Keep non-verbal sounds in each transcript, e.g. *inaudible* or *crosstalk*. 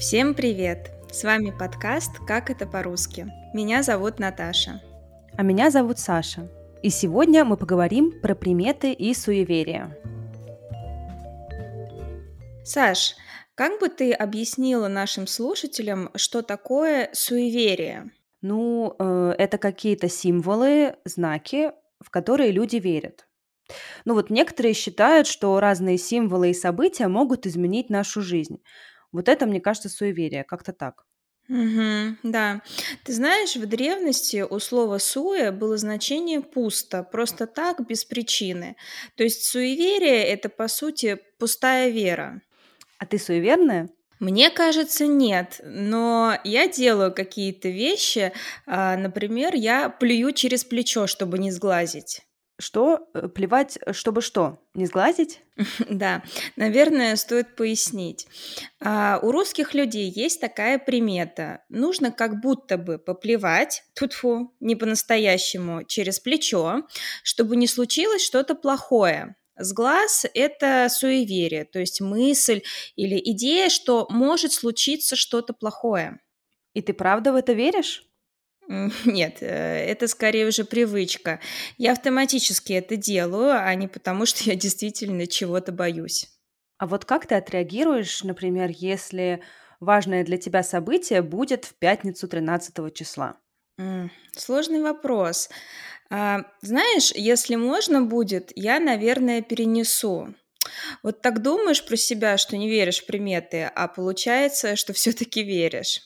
Всем привет! С вами подкаст «Как это по-русски». Меня зовут Наташа. А меня зовут Саша. И сегодня мы поговорим про приметы и суеверия. Саш, как бы ты объяснила нашим слушателям, что такое суеверие? Ну, э, это какие-то символы, знаки, в которые люди верят. Ну вот некоторые считают, что разные символы и события могут изменить нашу жизнь. Вот это, мне кажется, суеверие, как-то так. Мгм. Да. Ты знаешь, в древности у слова «суе» было значение «пусто», просто так, без причины. То есть суеверие– это, по сути, пустая вера. А ты суеверная? Мне кажется, нет, но я делаю какие-то вещи, а, например, я плюю через плечо, чтобы не сглазить. Что? Э, плевать, э, чтобы что? Не сглазить? *laughs* Да, наверное, стоит пояснить. А, у русских людей есть такая примета. Нужно как будто бы поплевать, тут-фу, не по-настоящему, через плечо, чтобы не случилось что-то плохое. С глаз это суеверие, то есть мысль или идея, что может случиться что-то плохое. И ты правда в это веришь? *laughs* Нет, э, это скорее уже привычка. Я автоматически это делаю, а не потому, *laughs* что я действительно чего-то боюсь. А вот как ты отреагируешь, например, если важное для тебя событие будет в пятницу 13 числа? Сложный вопрос. А, Знаешь, если можно будет, я, наверное, перенесу. Вот так думаешь про себя, что не веришь в приметы, а получается, что все-таки веришь.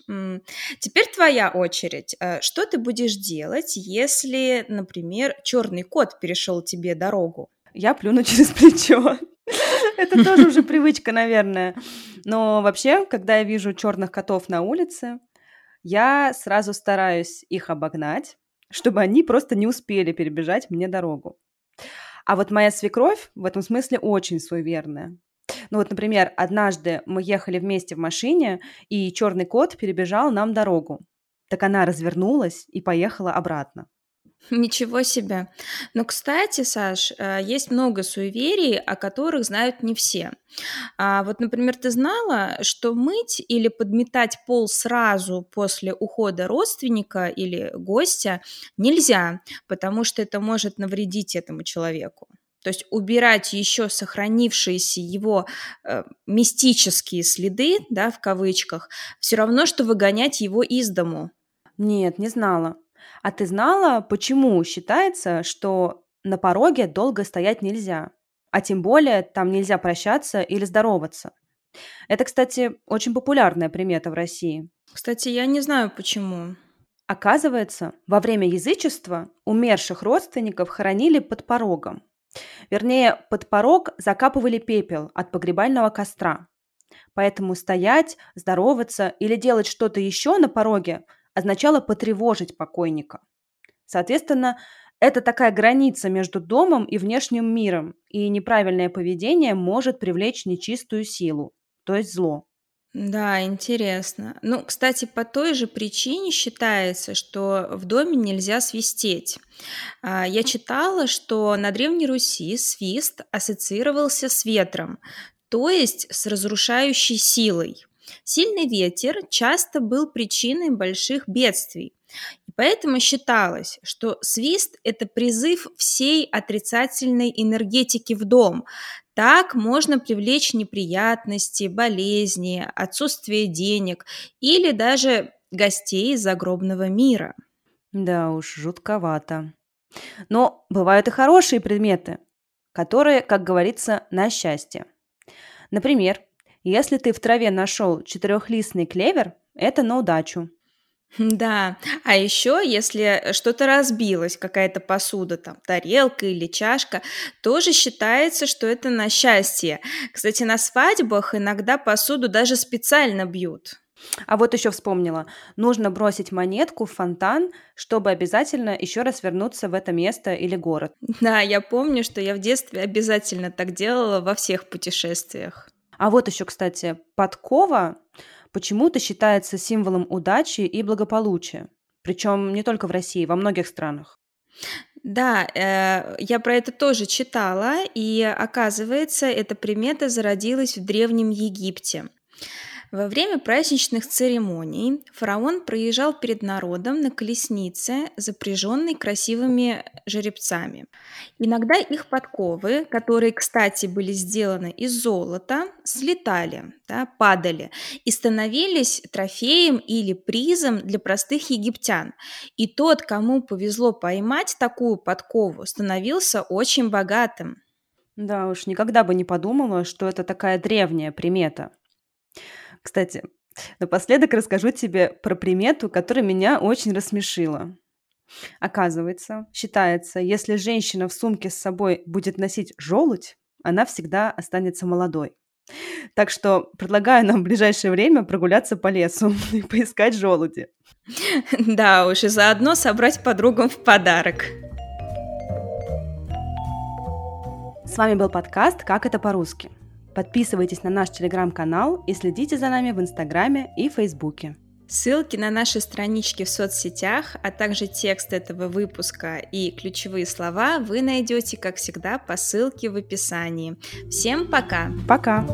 Теперь твоя очередь. А, Что ты будешь делать, если, например, черный кот перешел тебе дорогу? Я плюну *laughs* через плечо. Это тоже уже *laughs* привычка, наверное. Но вообще, когда я вижу черных котов на улице, я сразу стараюсь их обогнать, чтобы они просто не успели перебежать мне дорогу. А вот моя свекровь в этом смысле очень суеверная. Ну вот, например, однажды мы ехали вместе в машине, и черный кот перебежал нам дорогу. Так она развернулась и поехала обратно. Ничего себе. Но, кстати, Саш, э, есть много суеверий, о которых знают не все. А вот, например, ты знала, что мыть или подметать пол сразу после ухода родственника или гостя нельзя, потому что это может навредить этому человеку. То есть убирать еще сохранившиеся его э, мистические следы, да, в кавычках, все равно, что выгонять его из дому. Нет, не знала. А ты знала, почему считается, что на пороге долго стоять нельзя? А тем более там нельзя прощаться или здороваться. Это, кстати, очень популярная примета в России. Кстати, я не знаю почему. Оказывается, во время язычества умерших родственников хоронили под порогом. Вернее, под порог закапывали пепел от погребального костра. Поэтому стоять, здороваться или делать что-то еще на пороге означало потревожить покойника. Соответственно, это такая граница между домом и внешним миром, и неправильное поведение может привлечь нечистую силу, то есть зло. Да, интересно. Ну, кстати, по той же причине считается, что в доме нельзя свистеть. А, Я читала, что на Древней Руси свист ассоциировался с ветром, то есть с разрушающей силой. Сильный ветер часто был причиной больших бедствий. И поэтому считалось, что свист– это призыв всей отрицательной энергетики в дом. Так можно привлечь неприятности, болезни, отсутствие денег или даже гостей загробного мира. Да уж, жутковато. Но бывают и хорошие предметы, которые, как говорится, на счастье. Например, если ты в траве нашел четырехлистный клевер, это на удачу. Да, а еще, если что-то разбилось, какая-то посуда, там, тарелка или чашка, тоже считается, что это на счастье. Кстати, на свадьбах иногда посуду даже специально бьют. А вот еще вспомнила, нужно бросить монетку в фонтан, чтобы обязательно еще раз вернуться в это место или город. Да, я помню, что я в детстве обязательно так делала во всех путешествиях. А вот еще, кстати, подкова почему-то считается символом удачи и благополучия. Причем не только в России, во многих странах. Да, э, я про это тоже читала, и оказывается, эта примета зародилась в Древнем Египте. Во время праздничных церемоний фараон проезжал перед народом на колеснице, запряженной красивыми жеребцами. Иногда их подковы, которые, кстати, были сделаны из золота, слетали, да, падали и становились трофеем или призом для простых египтян. И тот, кому повезло поймать такую подкову, становился очень богатым. Да уж, никогда бы не подумала, что это такая древняя примета. Кстати, напоследок расскажу тебе про примету, которая меня очень рассмешила. Оказывается, считается, если женщина в сумке с собой будет носить желудь, она всегда останется молодой. Так что предлагаю нам в ближайшее время прогуляться по лесу *laughs* и поискать желуди. Да уж, и заодно собрать подругам в подарок. С вами был подкаст «Как это по-русски». Подписывайтесь на наш телеграм-канал и следите за нами в Инстаграме и Фейсбуке. Ссылки на наши странички в соцсетях, а также текст этого выпуска и ключевые слова вы найдете, как всегда, по ссылке в описании. Всем пока! Пока!